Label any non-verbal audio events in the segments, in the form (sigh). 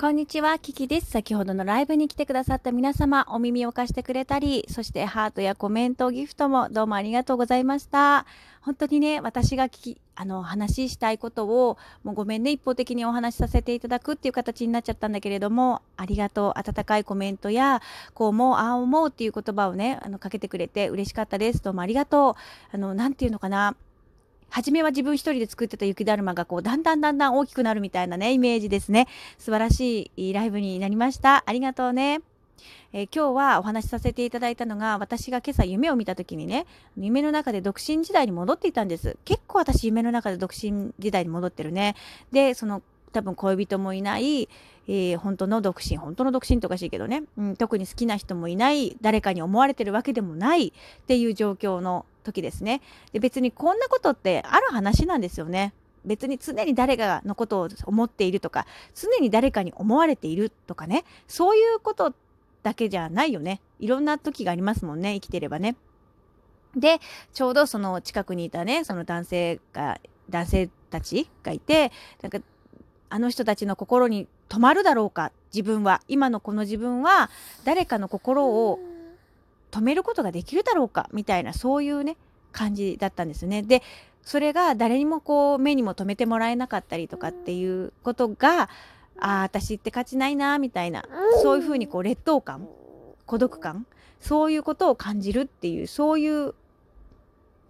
こんにちは、キキです。先ほどのライブに来てくださった皆様、お耳を貸してくれたり、そしてハートやコメント、ギフトもどうもありがとうございました。本当にね、私が聞き、あの、話したいことを、もうごめんね、一方的にお話しさせていただくっていう形になっちゃったんだけれども、ありがとう、温かいコメントや、こう思う、ああ思うっていう言葉をね、あの、かけてくれて嬉しかったです。どうもありがとう。あの、なんていうのかな。初めは自分一人で作ってた雪だるまがこうだんだんだんだん大きくなるみたいなねイメージですね。素晴らしいライブになりました。ありがとうね。え、今日はお話しさせていただいたのが私が今朝夢を見た時にね夢の中で独身時代に戻っていたんです。結構私夢の中で独身時代に戻ってるね。でその多分恋人もいない、えー、本当の独身本当の独身とおかしいけどね、うん、特に好きな人もいない誰かに思われてるわけでもないっていう状況の時ですね。で別にこんなことってある話なんですよね。別に常に誰かのことを思っているとか常に誰かに思われているとかね。そういうことだけじゃないよね。いろんな時がありますもんね生きてればね。でちょうどその近くにいたねその男性が男性たちがいてなんかあの人たちの心に止まるだろうか自分は。今のこの自分は誰かの心を止めることができるだろうかみたいなそういうね感じだったんですね。でそれが誰にもこう目にも留めてもらえなかったりとかっていうことがああ私って勝ちないなみたいなそういうふうにこう劣等感孤独感そういうことを感じるっていうそういう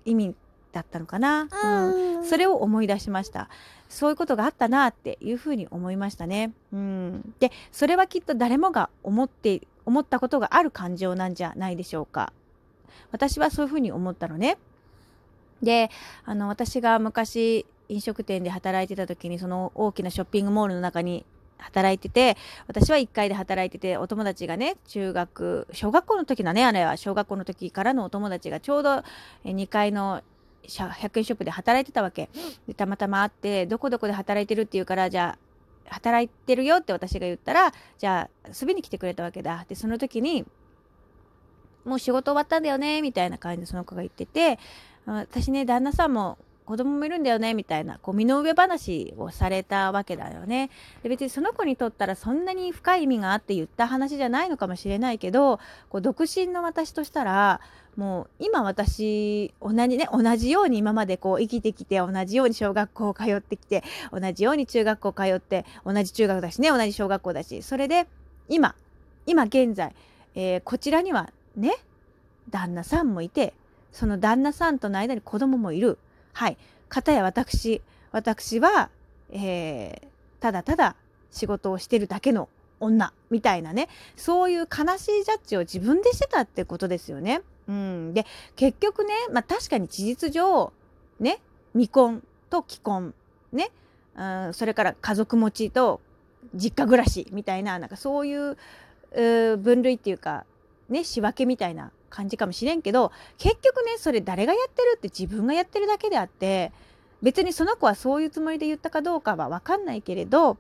意味だったのかな、うん、それを思い出しました。そういうことがあったなっていうふうに思いましたね、うん、でそれはきっと誰もが思って思ったことがある感情なんじゃないでしょうか。私はそういうふうに思ったのね。であの私が昔飲食店で働いてた時にその大きなショッピングモールの中に働いてて私は1階で働いててお友達がね中学小学校の時だねあれは小学校の時からのお友達がちょうど2階の100円ショップで働いてたわけ。でたまたま会ってどこどこで働いてるっていうからじゃあ働いてるよって私が言ったらじゃあ遊びに来てくれたわけだ。でその時にもう仕事終わったんだよねみたいな感じでその子が言ってて私ね旦那さんも子供もいるんだよねみたいなこう身の上話をされたわけだよね。で別にその子にとったらそんなに深い意味があって言った話じゃないのかもしれないけどこう独身の私としたらもう今私同じね同じように今までこう生きてきて同じように小学校通ってきて同じように中学校通って同じ中学だしね同じ小学校だしそれで今今現在、えー、こちらにはね旦那さんもいてその旦那さんとの間に子供もいる。はい。方や私、私は、えー、ただただ仕事をしてるだけの女みたいなね、そういう悲しいジャッジを自分でしてたってことですよね。うん。で、結局ね、まあ確かに事実上、ね、未婚と既婚、ね、うん、それから家族持ちと実家暮らしみたいな、なんかそういう分類っていうか、ね、仕分けみたいな感じかもしれんけど結局ねそれ誰がやってるって自分がやってるだけであって別にその子はそういうつもりで言ったかどうかは分かんないけれど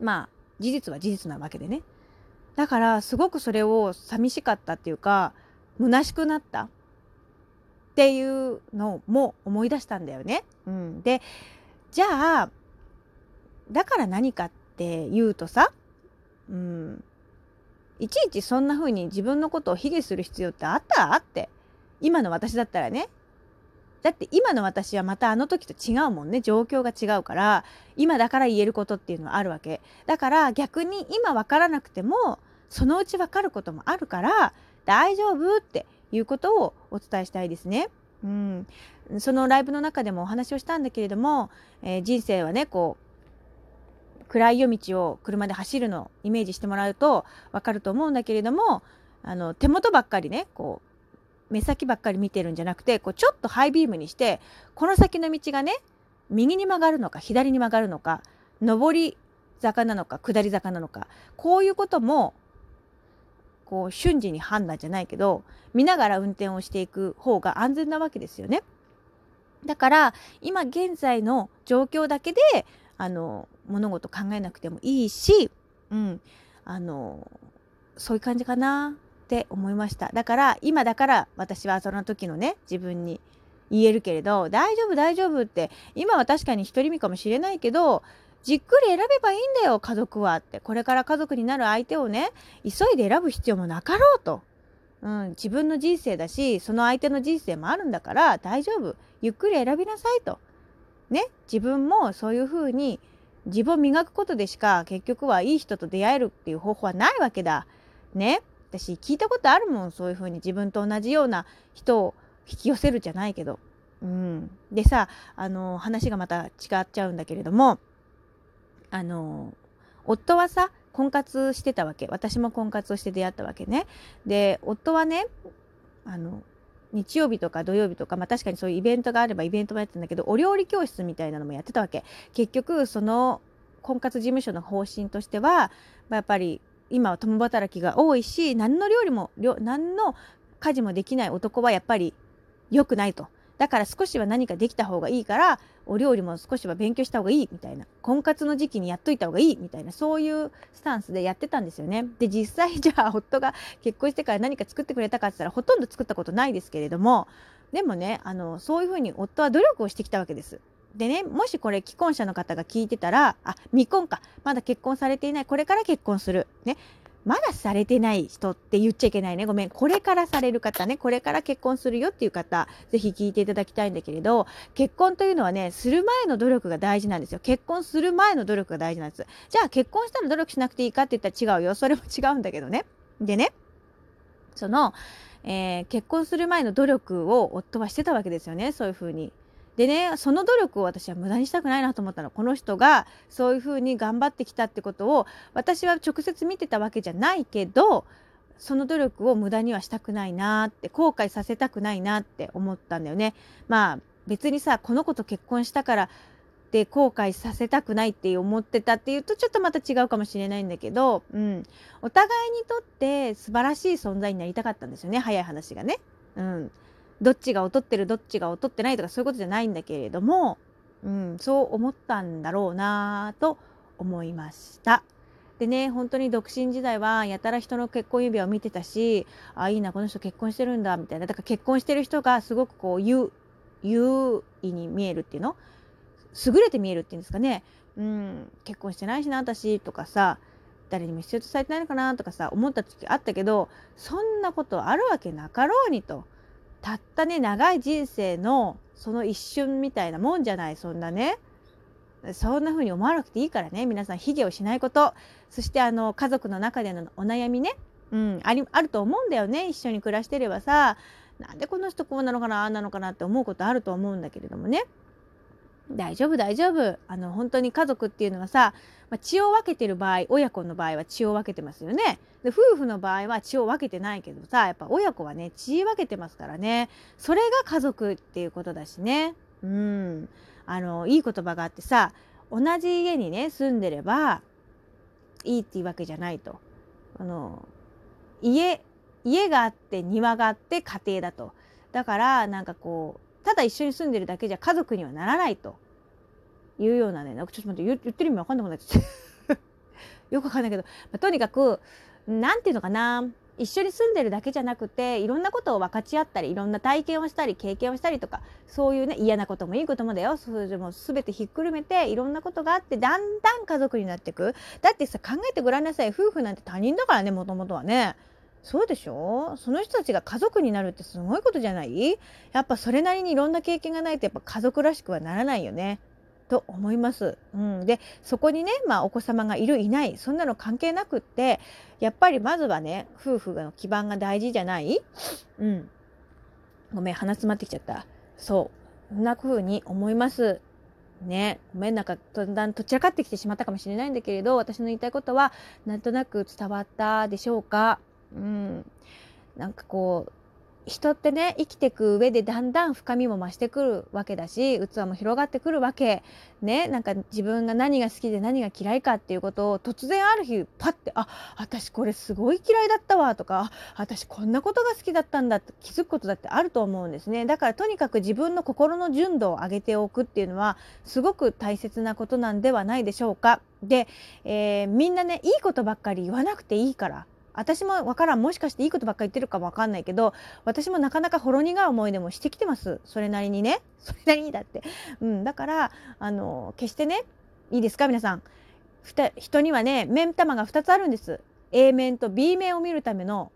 まあ事実は事実なわけでね。だからすごくそれを寂しかったっていうか虚しくなったっていうのも思い出したんだよね。うん、でじゃあだから何かって言うとさ、うん、いちいちそんな風に自分のことを卑下する必要ってあった？って。今の私だったらね。だって今の私はまたあの時と違うもんね。状況が違うから。今だから言えることっていうのはあるわけ。だから逆に今分からなくてもそのうち分かることもあるから大丈夫っていうことをお伝えしたいですね。うん、そのライブの中でもお話をしたんだけれども、えー、人生はねこう暗い夜道を車で走るのをイメージしてもらうと分かると思うんだけれどもあの手元ばっかりねこう目先ばっかり見てるんじゃなくてこうちょっとハイビームにしてこの先の道がね右に曲がるのか左に曲がるのか上り坂なのか下り坂なのかこういうこともこう瞬時に判断じゃないけど見ながら運転をしていく方が安全なわけですよね。だから今現在の状況だけであの物事考えなくてもいいし、うん、あのそういう感じかなって思いました。だから今だから私はその時のね自分に言えるけれど大丈夫大丈夫って今は確かに独り身かもしれないけどじっくり選べばいいんだよ家族はって。これから家族になる相手をね急いで選ぶ必要もなかろうと、うん、自分の人生だしその相手の人生もあるんだから大丈夫。ゆっくり選びなさいと。ね自分もそういうふうに自分を磨くことでしか結局はいい人と出会えるっていう方法はないわけだ。ね。私聞いたことあるもん。そういうふうに自分と同じような人を引き寄せるじゃないけど。うん、でさあの話がまた違っちゃうんだけれどもあの夫はさ婚活してたわけ。私も婚活をして出会ったわけね。で夫はねあの日曜日とか土曜日とか、まあ、確かにそういうイベントがあればイベントもやってたんだけどお料理教室みたいなのもやってたわけ。結局その婚活事務所の方針としては、まあ、やっぱり今は共働きが多いし何の料理も何の家事もできない男はやっぱり良くないと。だから少しは何かできた方がいいからお料理も少しは勉強した方がいいみたいな婚活の時期にやっといた方がいいみたいなそういうスタンスでやってたんですよね。で実際 (laughs) じゃあ夫が結婚してから何か作ってくれたかって言ったらほとんど作ったことないですけれどもでもねあのそういうふうに夫は努力をしてきたわけです。でねもしこれ既婚者の方が聞いてたらあ未婚かまだ結婚されていないこれから結婚するねまだされてない人って言っちゃいけないね。ごめん。これからされる方ね、これから結婚するよっていう方、ぜひ聞いていただきたいんだけれど、結婚というのはね、する前の努力が大事なんですよ。結婚する前の努力が大事なんです。じゃあ結婚したら努力しなくていいかって言ったら違うよ。それも違うんだけどね。でね、その、えー、結婚する前の努力を夫はしてたわけですよね。そういうふうに。でねその努力を私は無駄にしたくないなと思ったのこの人がそういうふうに頑張ってきたってことを私は直接見てたわけじゃないけどその努力を無駄にはしたくないなって後悔させたくないなって思ったんだよね。まあ別にさこの子と結婚したからって後悔させたくないって思ってたっていうとちょっとまた違うかもしれないんだけど、うん、お互いにとって素晴らしい存在になりたかったんですよね早い話がね。うん、どっちが劣ってるどっちが劣ってないとかそういうことじゃないんだけれども、うん、そう思ったんだろうなと思いました。でね本当に独身時代はやたら人の結婚指輪を見てたしあいいなこの人結婚してるんだみたいなだから結婚してる人がすごくこう優優位に見えるっていうの？優れて見えるっていうんですかねうん結婚してないしな私とかさ誰にも必要とされてないのかなとかさ思った時あったけどそんなことあるわけなかろうにと。たったね長い人生のその一瞬みたいなもんじゃないそんなね。そんな風に思わなくていいからね。皆さん卑下をしないこと。そしてあの家族の中でのお悩みね、うん、ありあると思うんだよね。一緒に暮らしてればさ。なんでこの人こうなのかなああなのかなって思うことあると思うんだけれどもね。大丈夫大丈夫。あの本当に家族っていうのはさ、まあ、血を分けてる場合親子の場合は血を分けてますよね。で夫婦の場合は血を分けてないけどさやっぱ親子はね血分けてますからね。それが家族っていうことだしね。うん。あのいい言葉があってさ同じ家にね住んでればいいっていうわけじゃないと。あの家家があって庭があって家庭だと。だからなんかこうただ一緒に住んでるだけじゃ家族にはならないと。いうようなねなんかちょっと待って言ってる意味わかんなくなっちゃって。(laughs) よくわかんないけど、まあ、とにかく何て言うのかな。一緒に住んでるだけじゃなくていろんなことを分かち合ったりいろんな体験をしたり経験をしたりとかそういうね嫌なこともいいこともだよ。それも全てひっくるめていろんなことがあってだんだん家族になっていく。だってさ考えてごらんなさい。夫婦なんて他人だからねもともとはね。そうでしょ？その人たちが家族になるってすごいことじゃない？やっぱそれなりにいろんな経験がないとやっぱ家族らしくはならないよね。と思います。うん、でそこにね、まあ、お子様がいるいないそんなの関係なくってやっぱりまずはね夫婦の基盤が大事じゃない？うん。ごめん鼻詰まってきちゃった。そうそんな風に思います。ね、ごめんなんかだんだんとちらかってきてしまったかもしれないんだけれど私の言いたいことはなんとなく伝わったでしょうか？うん、なんかこう人ってね生きていく上でだんだん深みも増してくるわけだし器も広がってくるわけ。ねなんか自分が何が好きで何が嫌いかっていうことを突然ある日パッてあ私これすごい嫌いだったわとか私こんなことが好きだったんだって気づくことだってあると思うんですね。だからとにかく自分の心の純度を上げておくっていうのはすごく大切なことなんではないでしょうか。で、えー、みんなねいいことばっかり言わなくていいから私もわからんもしかしていいことばっかり言ってるかもわかんないけど私もなかなかほろ苦い思い出もしてきてますそれなりにね (laughs) それなりにだって、うん、だからあの決してねいいですか？皆さん。人にはね、目ん玉が2つあるんです。A 面と B 面を見るための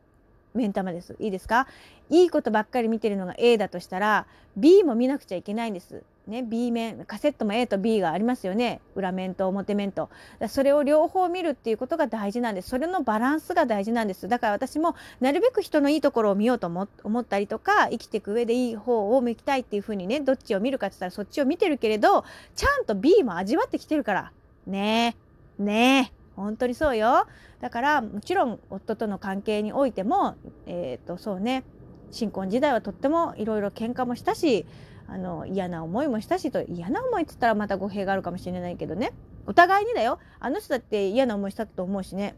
目ん玉です。いいですか？いいことばっかり見てるのが A だとしたら B も見なくちゃいけないんです。ね、B 面カセットも A と B がありますよね。裏面と表面と。それを両方見るっていうことが大事なんです。それのバランスが大事なんです。だから私もなるべく人のいいところを見ようと思ったりとか生きていく上でいい方を見たいっていうふうにねどっちを見るかって言ったらそっちを見てるけれどちゃんと B も味わってきてるから。ね。えね。え本当にそうよ。だからもちろん夫との関係においてもえっ、ー、とそうね。新婚時代はとってもいろいろ喧嘩もしたしあの嫌な思いもしたしと嫌な思いっつったらまた語弊があるかもしれないけどね。お互いにだよ。あの人だって嫌な思いしたと思うしね、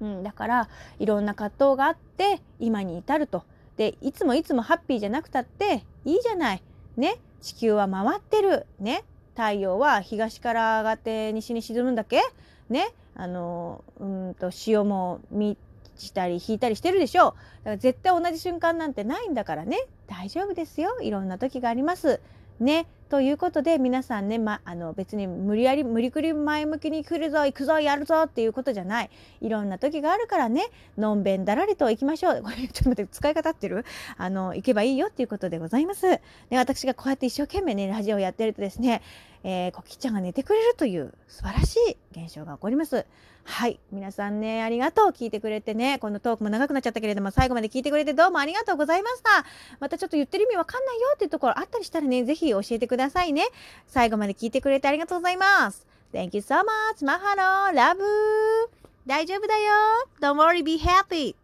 うん、だからいろんな葛藤があって今に至ると。でいつもいつもハッピーじゃなくたっていいじゃない。ね。地球は回ってる。ね。太陽は東から上がって西に沈むんだっけ？ね。あのうんと潮も満したり引いたりしてるでしょう。だから絶対同じ瞬間なんてないんだからね。大丈夫ですよ。いろんな時があります。ね。ということで皆さんね、ま、あの別に無理やり無理くり前向きに来るぞ行くぞやるぞっていうことじゃないいろんな時があるからねのんべんだらりと行きましょうこれ (laughs) ちょっと待って使い方ってる？あの行けばいいよっていうことでございますで私がこうやって一生懸命ねラジオをやってるとですねえー、コキちゃんが寝てくれるという素晴らしい現象が起こります。はい。皆さんね、ありがとう。聞いてくれてね、このトークも長くなっちゃったけれども、最後まで聞いてくれてどうもありがとうございました。またちょっと言ってる意味わかんないよっていうところあったりしたらね、ぜひ教えてくださいね。最後まで聞いてくれてありがとうございます。Thank you so much. マハロー。ラブ大丈夫だよ。Don't worry, be happy.